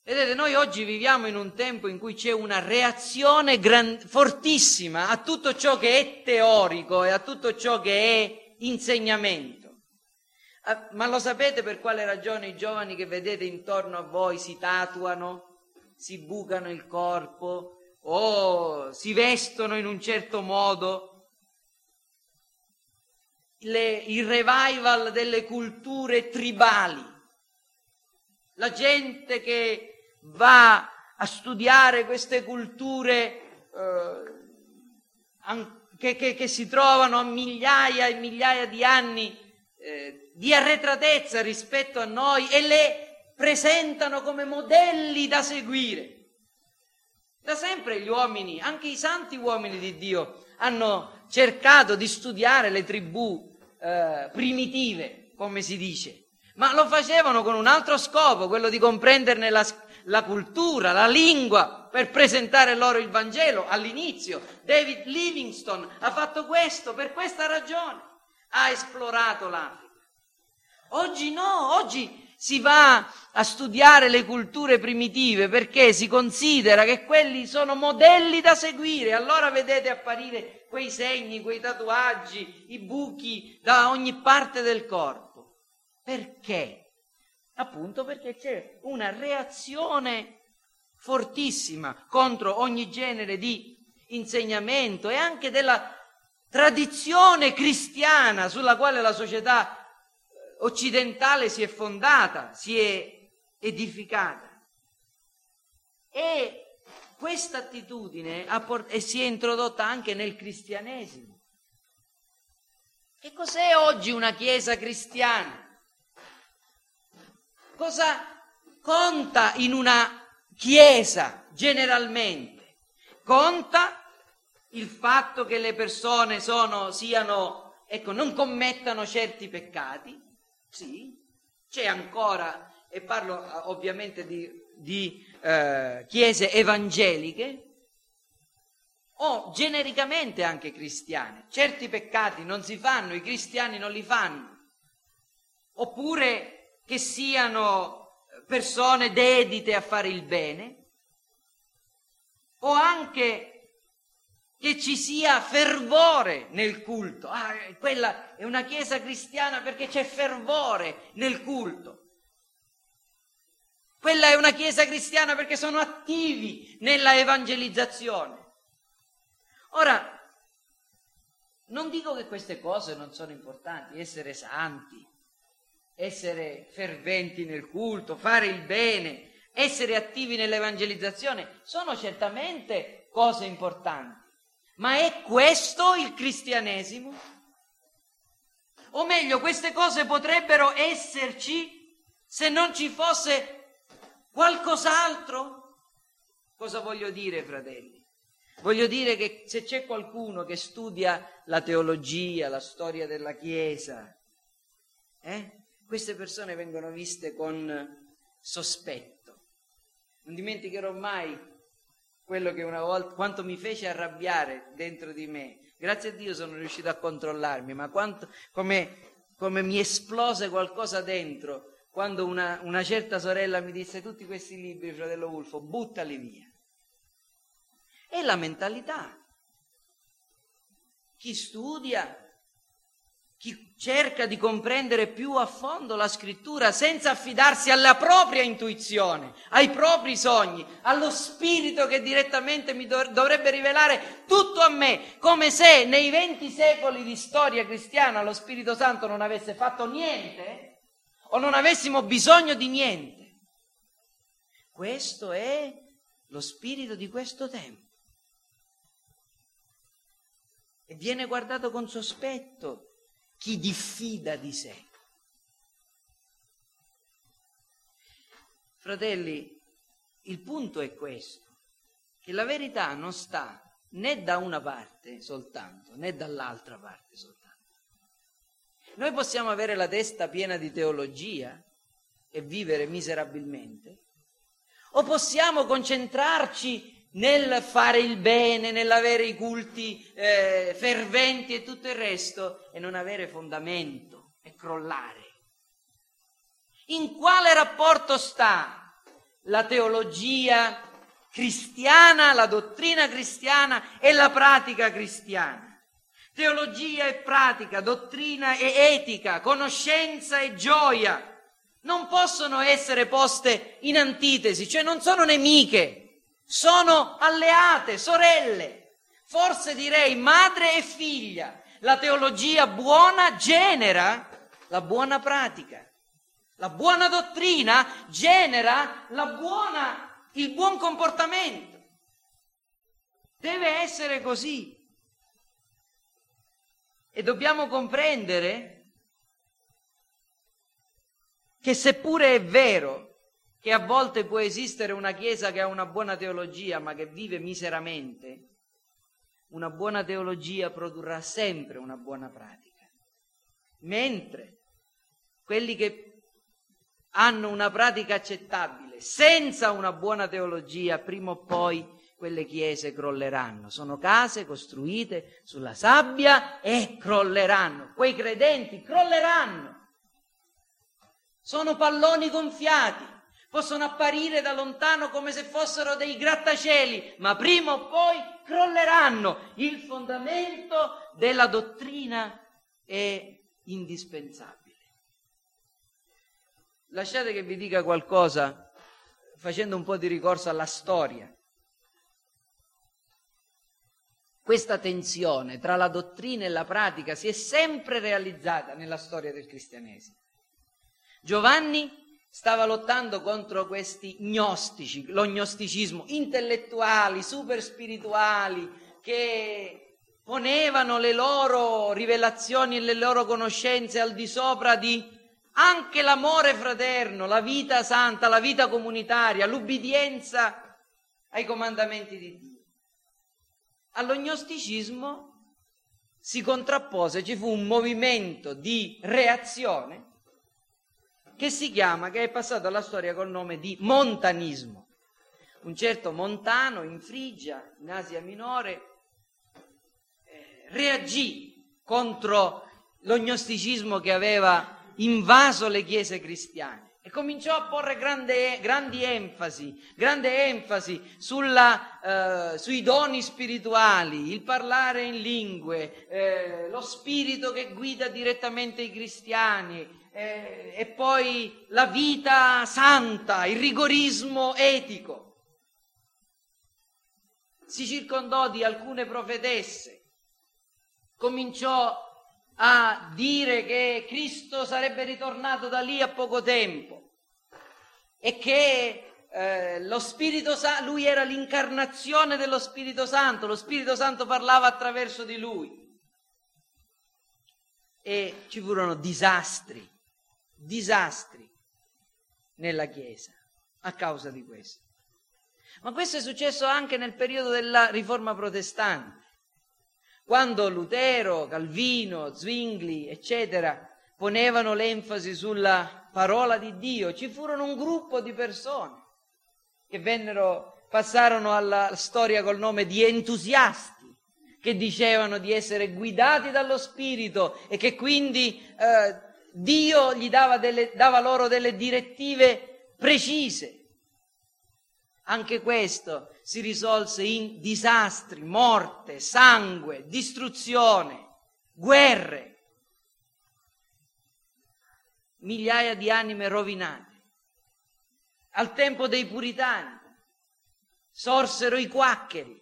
vedete, noi oggi viviamo in un tempo in cui c'è una reazione gran, fortissima a tutto ciò che è teorico e a tutto ciò che è insegnamento. Ah, ma lo sapete per quale ragione i giovani che vedete intorno a voi si tatuano? si bucano il corpo o si vestono in un certo modo. Le, il revival delle culture tribali, la gente che va a studiare queste culture eh, che, che, che, si trovano a migliaia e migliaia di anni eh, di arretratezza rispetto a noi e le presentano come modelli da seguire. Da sempre gli uomini, anche i santi uomini di Dio, hanno cercato di studiare le tribù eh, primitive, come si dice, ma lo facevano con un altro scopo, quello di comprenderne la, la cultura, la lingua, per presentare loro il Vangelo all'inizio. David Livingstone ha fatto questo per questa ragione, ha esplorato l'Africa. Oggi no, oggi si va a studiare le culture primitive perché si considera che quelli sono modelli da seguire. Allora vedete apparire quei segni, quei tatuaggi, i buchi da ogni parte del corpo. Perché? Appunto perché c'è una reazione fortissima contro ogni genere di insegnamento e anche della tradizione cristiana sulla quale la società occidentale si è fondata, si è edificata. E questa attitudine port- si è introdotta anche nel cristianesimo. Che cos'è oggi una chiesa cristiana? Cosa conta in una chiesa generalmente? Conta il fatto che le persone sono, siano, ecco, non commettano certi peccati, sì, c'è ancora, e parlo eh, ovviamente di, di eh, chiese evangeliche, o genericamente anche cristiane. Certi peccati non si fanno, i cristiani non li fanno. Oppure che siano persone dedite a fare il bene, o anche che ci sia fervore nel culto. Ah, quella è una chiesa cristiana perché c'è fervore nel culto. Quella è una chiesa cristiana perché sono attivi nella evangelizzazione. Ora, non dico che queste cose non sono importanti, essere santi, essere ferventi nel culto, fare il bene, essere attivi nell'evangelizzazione, sono certamente cose importanti. Ma è questo il cristianesimo? O meglio, queste cose potrebbero esserci se non ci fosse qualcos'altro? Cosa voglio dire, fratelli? Voglio dire che se c'è qualcuno che studia la teologia, la storia della Chiesa, eh? queste persone vengono viste con sospetto. Non dimenticherò mai quello che una volta, quanto mi fece arrabbiare dentro di me. Grazie a Dio sono riuscito a controllarmi, ma quanto, come, come mi esplose qualcosa dentro quando una, una certa sorella mi disse tutti questi libri, fratello Ulfo, buttali via. È la mentalità. Chi studia, chi cerca di comprendere più a fondo la scrittura senza affidarsi alla propria intuizione, ai propri sogni, allo spirito che direttamente mi dovrebbe rivelare tutto a me, come se nei venti secoli di storia cristiana lo Spirito Santo non avesse fatto niente o non avessimo bisogno di niente. Questo è lo spirito di questo tempo. E viene guardato con sospetto chi diffida di sé. Fratelli, il punto è questo, che la verità non sta né da una parte soltanto, né dall'altra parte soltanto. Noi possiamo avere la testa piena di teologia e vivere miserabilmente, o possiamo concentrarci nel fare il bene, nell'avere i culti eh, ferventi e tutto il resto e non avere fondamento e crollare. In quale rapporto sta la teologia cristiana, la dottrina cristiana e la pratica cristiana? Teologia e pratica, dottrina e etica, conoscenza e gioia non possono essere poste in antitesi, cioè non sono nemiche, sono alleate, sorelle, forse direi madre e figlia. La teologia buona genera la buona pratica, la buona dottrina genera buona, il buon comportamento. Deve essere così. E dobbiamo comprendere che seppure è vero che a volte può esistere una Chiesa che ha una buona teologia ma che vive miseramente, una buona teologia produrrà sempre una buona pratica. Mentre quelli che hanno una pratica accettabile senza una buona teologia, prima o poi quelle chiese crolleranno. Sono case costruite sulla sabbia e crolleranno. Quei credenti crolleranno. Sono palloni gonfiati. Possono apparire da lontano come se fossero dei grattacieli, ma prima o poi crolleranno. Il fondamento della dottrina è indispensabile. Lasciate che vi dica qualcosa facendo un po' di ricorso alla storia. Questa tensione tra la dottrina e la pratica si è sempre realizzata nella storia del cristianesimo. Giovanni stava lottando contro questi gnostici, lo gnosticismo, intellettuali, super spirituali, che ponevano le loro rivelazioni e le loro conoscenze al di sopra di anche l'amore fraterno, la vita santa, la vita comunitaria, l'ubbidienza ai comandamenti di Dio. Allo gnosticismo si contrappose, ci fu un movimento di reazione che si chiama, che è passato alla storia col nome di montanismo. Un certo Montano in Frigia, in Asia Minore, eh, reagì contro lo gnosticismo che aveva invaso le chiese cristiane e cominciò a porre grande, grandi enfasi, grande enfasi sulla, eh, sui doni spirituali, il parlare in lingue, eh, lo spirito che guida direttamente i cristiani eh, e poi la vita santa, il rigorismo etico. Si circondò di alcune profetesse, cominciò a dire che Cristo sarebbe ritornato da lì a poco tempo e che eh, lo Spirito Santo, lui era l'incarnazione dello Spirito Santo, lo Spirito Santo parlava attraverso di lui. E ci furono disastri, disastri nella Chiesa a causa di questo. Ma questo è successo anche nel periodo della riforma protestante quando Lutero, Calvino, Zwingli, eccetera, ponevano l'enfasi sulla parola di Dio, ci furono un gruppo di persone che vennero, passarono alla storia col nome di entusiasti, che dicevano di essere guidati dallo Spirito e che quindi eh, Dio gli dava, delle, dava loro delle direttive precise. Anche questo si risolse in disastri, morte, sangue, distruzione, guerre, migliaia di anime rovinate. Al tempo dei puritani sorsero i quaccheri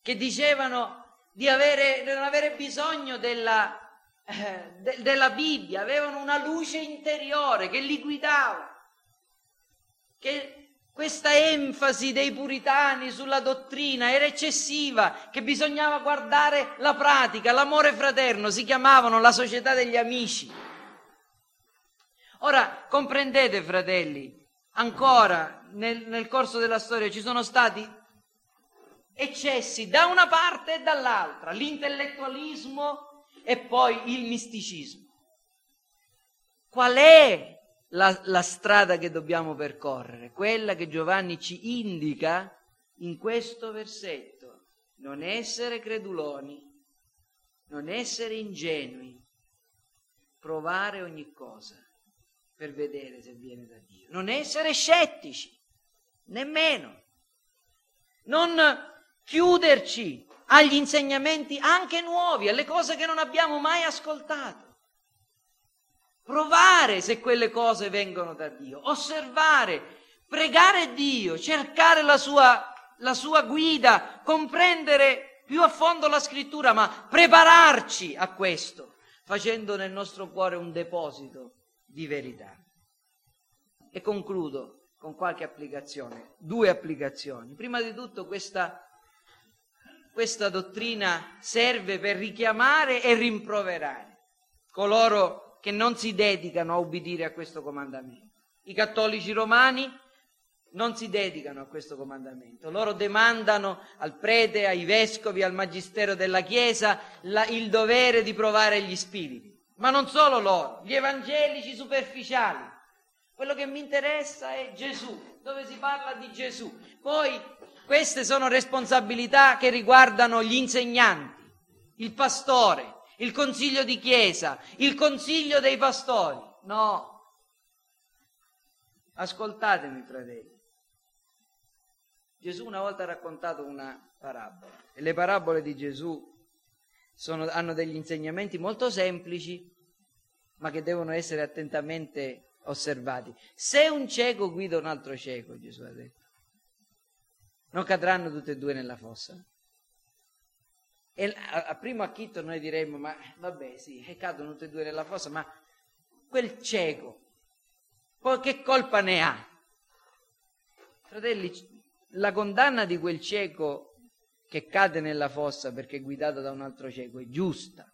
che dicevano di, avere, non avere bisogno della, eh, de, della Bibbia, avevano una luce interiore che li guidava, che questa enfasi dei puritani sulla dottrina era eccessiva, che bisognava guardare la pratica, l'amore fraterno, si chiamavano la società degli amici. Ora, comprendete, fratelli, ancora nel, nel corso della storia ci sono stati eccessi da una parte e dall'altra, l'intellettualismo e poi il misticismo. Qual è la, la strada che dobbiamo percorrere, quella che Giovanni ci indica in questo versetto. Non essere creduloni, non essere ingenui, provare ogni cosa per vedere se viene da Dio. Non essere scettici, nemmeno. Non chiuderci agli insegnamenti anche nuovi, alle cose che non abbiamo mai ascoltato provare se quelle cose vengono da Dio, osservare, pregare Dio, cercare la sua, la sua guida, comprendere più a fondo la scrittura, ma prepararci a questo, facendo nel nostro cuore un deposito di verità. E concludo con qualche applicazione, due applicazioni. Prima di tutto questa, questa dottrina serve per richiamare e rimproverare coloro che non si dedicano a ubbidire a questo comandamento. I cattolici romani non si dedicano a questo comandamento, loro demandano al prete, ai vescovi, al magistero della Chiesa la, il dovere di provare gli spiriti. Ma non solo loro, gli evangelici superficiali. Quello che mi interessa è Gesù, dove si parla di Gesù. Poi queste sono responsabilità che riguardano gli insegnanti, il pastore, il consiglio di chiesa, il consiglio dei pastori. No. Ascoltatemi, fratelli. Gesù una volta ha raccontato una parabola e le parabole di Gesù sono, hanno degli insegnamenti molto semplici, ma che devono essere attentamente osservati. Se un cieco guida un altro cieco, Gesù ha detto, non cadranno tutti e due nella fossa? E a, a primo acchitto noi diremmo, ma vabbè sì, cadono tutti e due nella fossa, ma quel cieco, poi che colpa ne ha? Fratelli, la condanna di quel cieco che cade nella fossa perché è guidato da un altro cieco è giusta.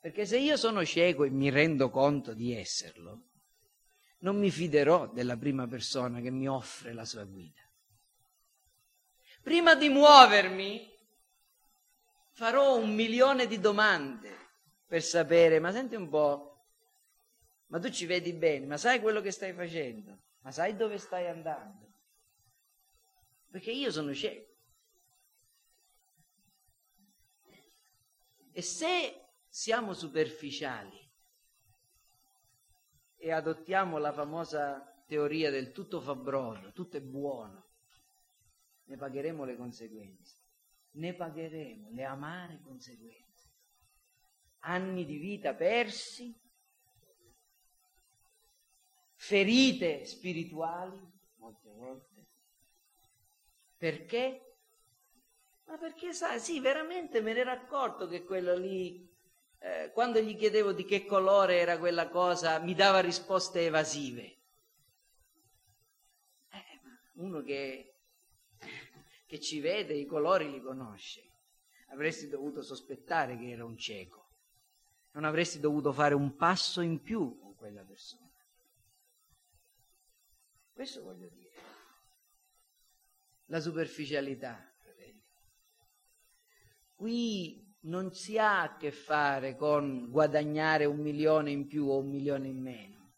Perché se io sono cieco e mi rendo conto di esserlo, non mi fiderò della prima persona che mi offre la sua guida. Prima di muovermi, farò un milione di domande per sapere, ma senti un po', ma tu ci vedi bene, ma sai quello che stai facendo? Ma sai dove stai andando? Perché io sono cieco. E se siamo superficiali e adottiamo la famosa teoria del tutto fa brodo, tutto è buono, ne pagheremo le conseguenze ne pagheremo le amare conseguenze. Anni di vita persi, ferite spirituali, molte volte. Perché? Ma perché sai, sì, veramente me ne ero accorto che quello lì, eh, quando gli chiedevo di che colore era quella cosa, mi dava risposte evasive. Eh, uno che che ci vede, i colori li conosce. Avresti dovuto sospettare che era un cieco. Non avresti dovuto fare un passo in più con quella persona. Questo voglio dire. La superficialità. Qui non si ha a che fare con guadagnare un milione in più o un milione in meno.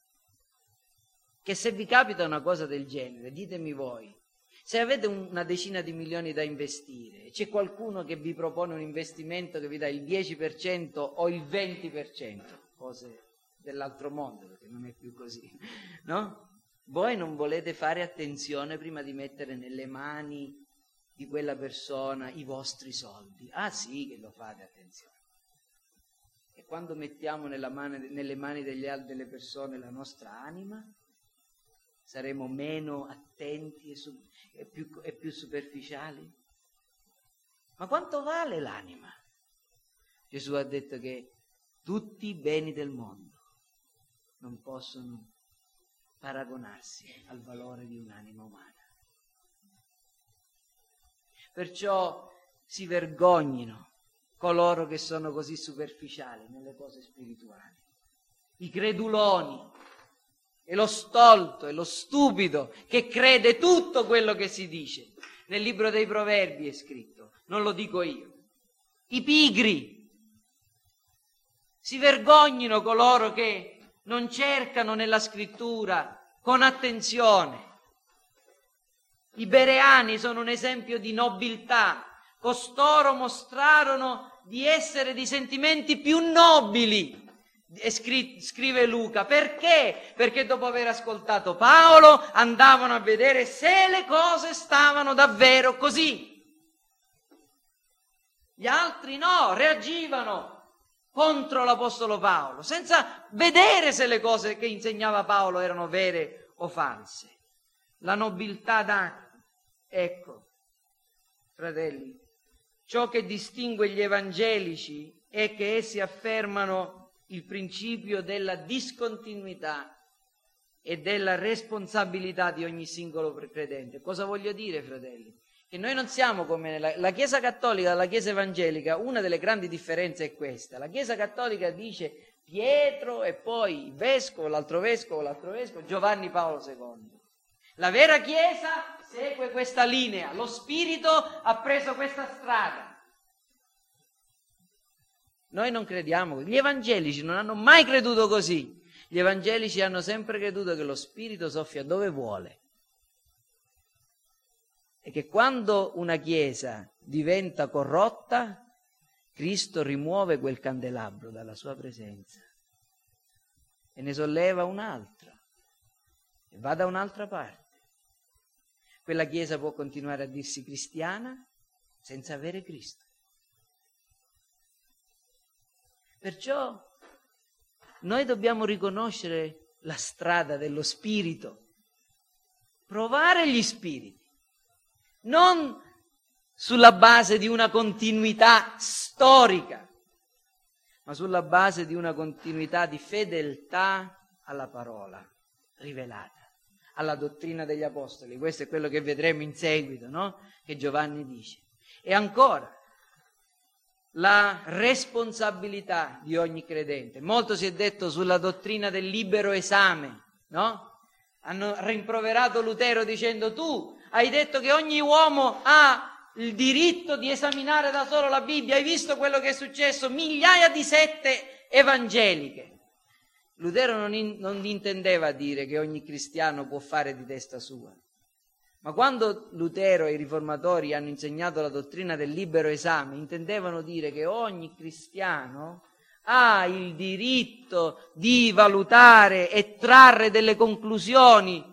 Che se vi capita una cosa del genere, ditemi voi, se avete una decina di milioni da investire, c'è qualcuno che vi propone un investimento che vi dà il 10% o il 20%, cose dell'altro mondo, perché non è più così, no? Voi non volete fare attenzione prima di mettere nelle mani di quella persona i vostri soldi. Ah sì che lo fate, attenzione. E quando mettiamo mano, nelle mani degli, delle persone la nostra anima, saremo meno attenti e, su, e, più, e più superficiali? Ma quanto vale l'anima? Gesù ha detto che tutti i beni del mondo non possono paragonarsi al valore di un'anima umana. Perciò si vergognino coloro che sono così superficiali nelle cose spirituali. I creduloni, e lo stolto e lo stupido che crede tutto quello che si dice. Nel libro dei proverbi è scritto, non lo dico io. I pigri si vergognino coloro che non cercano nella scrittura con attenzione. I bereani sono un esempio di nobiltà. Costoro mostrarono di essere di sentimenti più nobili scrive Luca. Perché? Perché dopo aver ascoltato Paolo andavano a vedere se le cose stavano davvero così. Gli altri no, reagivano contro l'Apostolo Paolo, senza vedere se le cose che insegnava Paolo erano vere o false. La nobiltà d'animo. Ecco, fratelli, ciò che distingue gli evangelici è che essi affermano il principio della discontinuità e della responsabilità di ogni singolo credente. Cosa voglio dire, fratelli? Che noi non siamo come la, la Chiesa Cattolica la Chiesa Evangelica, una delle grandi differenze è questa. La Chiesa Cattolica dice Pietro e poi il vescovo, l'altro vescovo, l'altro vescovo, Giovanni Paolo II. La vera Chiesa segue questa linea, lo Spirito ha preso questa strada. Noi non crediamo, gli evangelici non hanno mai creduto così. Gli evangelici hanno sempre creduto che lo Spirito soffia dove vuole. E che quando una chiesa diventa corrotta, Cristo rimuove quel candelabro dalla sua presenza e ne solleva un'altra e va da un'altra parte. Quella chiesa può continuare a dirsi cristiana senza avere Cristo. Perciò noi dobbiamo riconoscere la strada dello spirito, provare gli spiriti, non sulla base di una continuità storica, ma sulla base di una continuità di fedeltà alla parola rivelata, alla dottrina degli apostoli. Questo è quello che vedremo in seguito, no? Che Giovanni dice. E ancora, la responsabilità di ogni credente. Molto si è detto sulla dottrina del libero esame, no? Hanno rimproverato Lutero dicendo tu hai detto che ogni uomo ha il diritto di esaminare da solo la Bibbia, hai visto quello che è successo? Migliaia di sette evangeliche. Lutero non, in, non intendeva dire che ogni cristiano può fare di testa sua. Ma quando Lutero e i riformatori hanno insegnato la dottrina del libero esame, intendevano dire che ogni cristiano ha il diritto di valutare e trarre delle conclusioni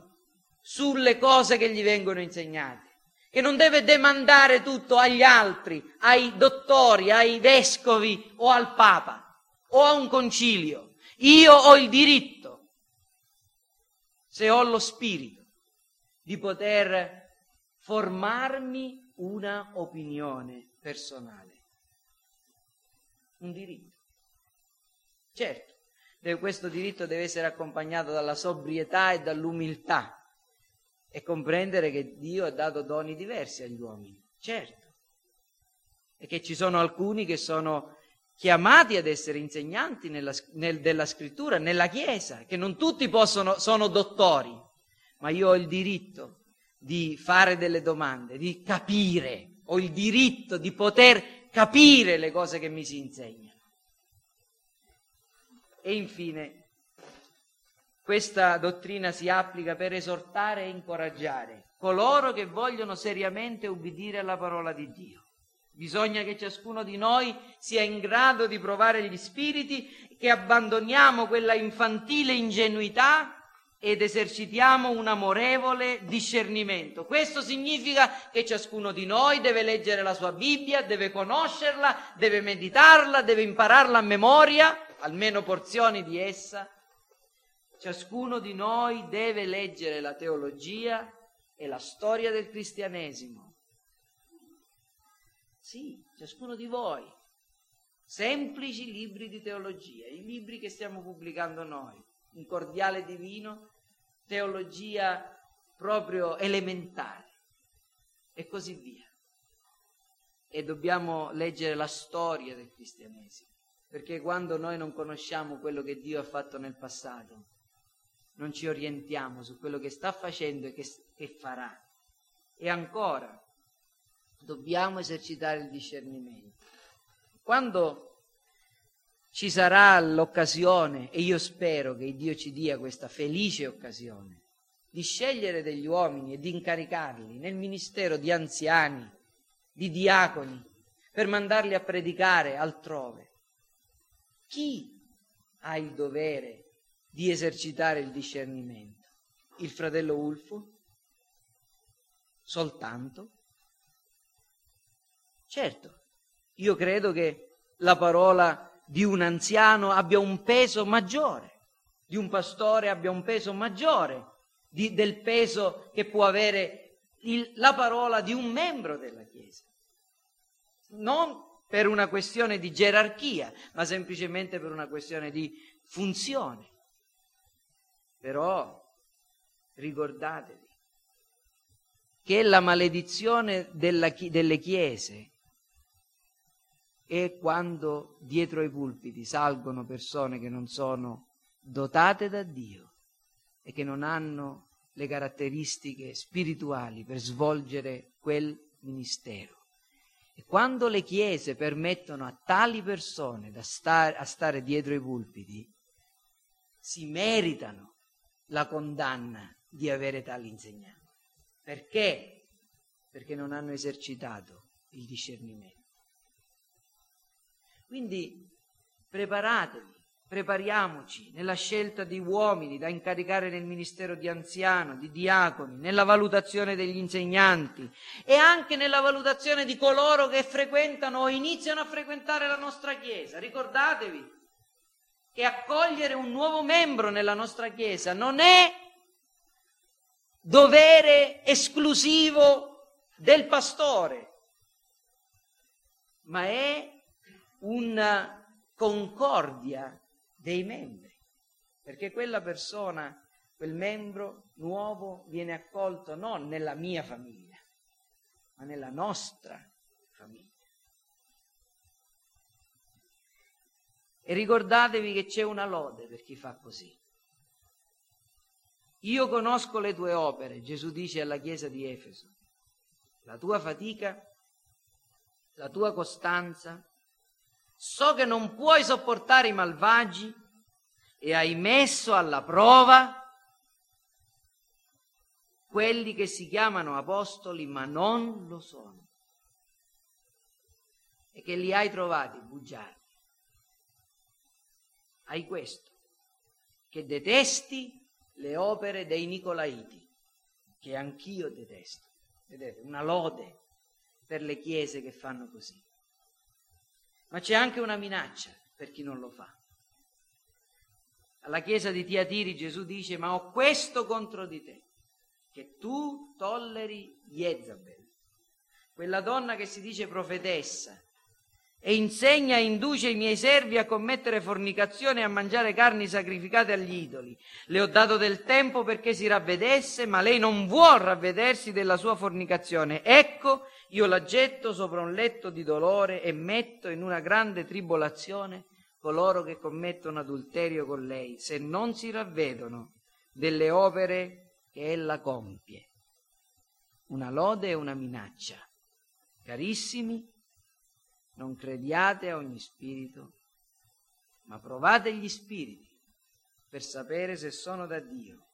sulle cose che gli vengono insegnate, che non deve demandare tutto agli altri, ai dottori, ai vescovi o al Papa o a un concilio. Io ho il diritto, se ho lo spirito di poter formarmi una opinione personale. Un diritto. Certo, questo diritto deve essere accompagnato dalla sobrietà e dall'umiltà e comprendere che Dio ha dato doni diversi agli uomini, certo, e che ci sono alcuni che sono chiamati ad essere insegnanti nella, nel, della scrittura, nella Chiesa, che non tutti possono, sono dottori, ma io ho il diritto di fare delle domande, di capire, ho il diritto di poter capire le cose che mi si insegnano. E infine, questa dottrina si applica per esortare e incoraggiare coloro che vogliono seriamente ubbidire alla parola di Dio. Bisogna che ciascuno di noi sia in grado di provare gli spiriti, che abbandoniamo quella infantile ingenuità ed esercitiamo un amorevole discernimento. Questo significa che ciascuno di noi deve leggere la sua Bibbia, deve conoscerla, deve meditarla, deve impararla a memoria, almeno porzioni di essa. Ciascuno di noi deve leggere la teologia e la storia del cristianesimo. Sì, ciascuno di voi. Semplici libri di teologia, i libri che stiamo pubblicando noi un cordiale divino, teologia proprio elementare e così via. E dobbiamo leggere la storia del cristianesimo, perché quando noi non conosciamo quello che Dio ha fatto nel passato, non ci orientiamo su quello che sta facendo e che, che farà. E ancora, dobbiamo esercitare il discernimento. Quando ci sarà l'occasione, e io spero che Dio ci dia questa felice occasione, di scegliere degli uomini e di incaricarli nel ministero di anziani, di diaconi, per mandarli a predicare altrove. Chi ha il dovere di esercitare il discernimento? Il fratello Ulfo? Soltanto? Certo, io credo che la parola di un anziano abbia un peso maggiore, di un pastore abbia un peso maggiore di, del peso che può avere il, la parola di un membro della Chiesa. Non per una questione di gerarchia, ma semplicemente per una questione di funzione. Però ricordatevi che la maledizione della, delle chiese è quando dietro ai pulpiti salgono persone che non sono dotate da Dio e che non hanno le caratteristiche spirituali per svolgere quel ministero. E quando le chiese permettono a tali persone da stare, a stare dietro i pulpiti, si meritano la condanna di avere tali insegnanti. Perché? Perché non hanno esercitato il discernimento. Quindi preparatevi, prepariamoci nella scelta di uomini da incaricare nel ministero di anziano, di diaconi, nella valutazione degli insegnanti e anche nella valutazione di coloro che frequentano o iniziano a frequentare la nostra Chiesa. Ricordatevi che accogliere un nuovo membro nella nostra Chiesa non è dovere esclusivo del pastore, ma è una concordia dei membri, perché quella persona, quel membro nuovo viene accolto non nella mia famiglia, ma nella nostra famiglia. E ricordatevi che c'è una lode per chi fa così. Io conosco le tue opere, Gesù dice alla chiesa di Efeso, la tua fatica, la tua costanza, So che non puoi sopportare i malvagi e hai messo alla prova quelli che si chiamano apostoli ma non lo sono e che li hai trovati bugiardi. Hai questo, che detesti le opere dei Nicolaiti, che anch'io detesto. Vedete, una lode per le chiese che fanno così ma c'è anche una minaccia per chi non lo fa. Alla chiesa di Tiatiri Gesù dice, ma ho questo contro di te, che tu tolleri Jezabel, quella donna che si dice profetessa, e insegna e induce i miei servi a commettere fornicazione e a mangiare carni sacrificate agli idoli. Le ho dato del tempo perché si ravvedesse, ma lei non vuol ravvedersi della sua fornicazione. Ecco, io la getto sopra un letto di dolore e metto in una grande tribolazione coloro che commettono adulterio con lei, se non si ravvedono delle opere che ella compie. Una lode e una minaccia. Carissimi, non crediate a ogni spirito, ma provate gli spiriti per sapere se sono da Dio,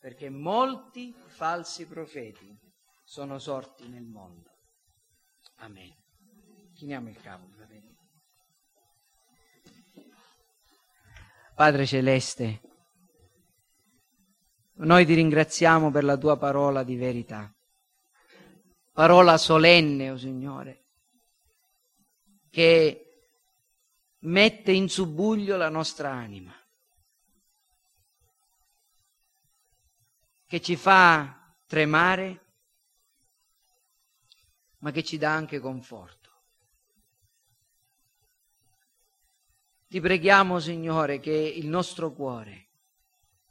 perché molti falsi profeti sono sorti nel mondo. Amen. Chiniamo il capo, fratelli. Padre Celeste, noi ti ringraziamo per la tua parola di verità, parola solenne, o oh Signore, che mette in subbuglio la nostra anima, che ci fa tremare, ma che ci dà anche conforto. Ti preghiamo, Signore, che il nostro cuore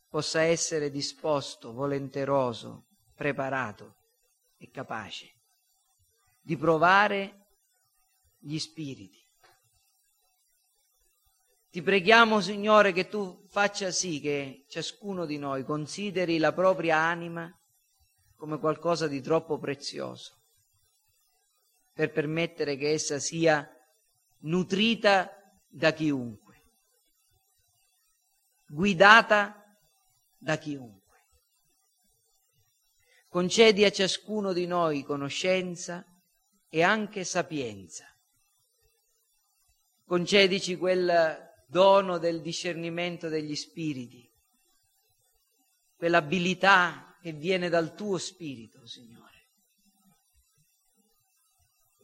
possa essere disposto, volenteroso, preparato e capace di provare gli spiriti. Ti preghiamo, Signore, che tu faccia sì che ciascuno di noi consideri la propria anima come qualcosa di troppo prezioso per permettere che essa sia nutrita da chiunque, guidata da chiunque. Concedi a ciascuno di noi conoscenza e anche sapienza. Concedici quel dono del discernimento degli spiriti, quell'abilità che viene dal tuo spirito, Signore.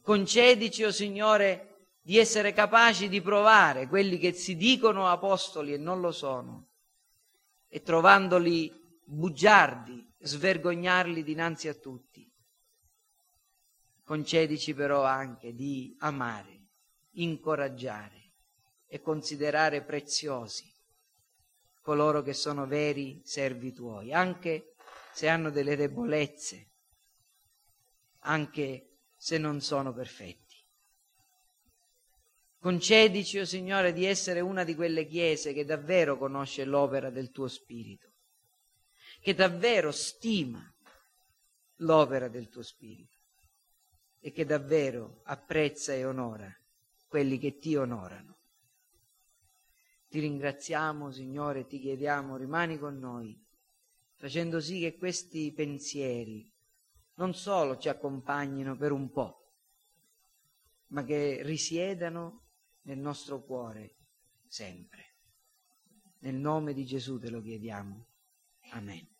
Concedici, o oh Signore, di essere capaci di provare quelli che si dicono apostoli e non lo sono, e trovandoli bugiardi, svergognarli dinanzi a tutti. Concedici però anche di amare, incoraggiare e considerare preziosi coloro che sono veri servi tuoi, anche se hanno delle debolezze, anche se non sono perfetti. Concedici, o oh Signore, di essere una di quelle chiese che davvero conosce l'opera del tuo Spirito, che davvero stima l'opera del tuo Spirito e che davvero apprezza e onora quelli che ti onorano. Ti ringraziamo, Signore, ti chiediamo, rimani con noi, facendo sì che questi pensieri non solo ci accompagnino per un po', ma che risiedano nel nostro cuore sempre. Nel nome di Gesù te lo chiediamo. Amen.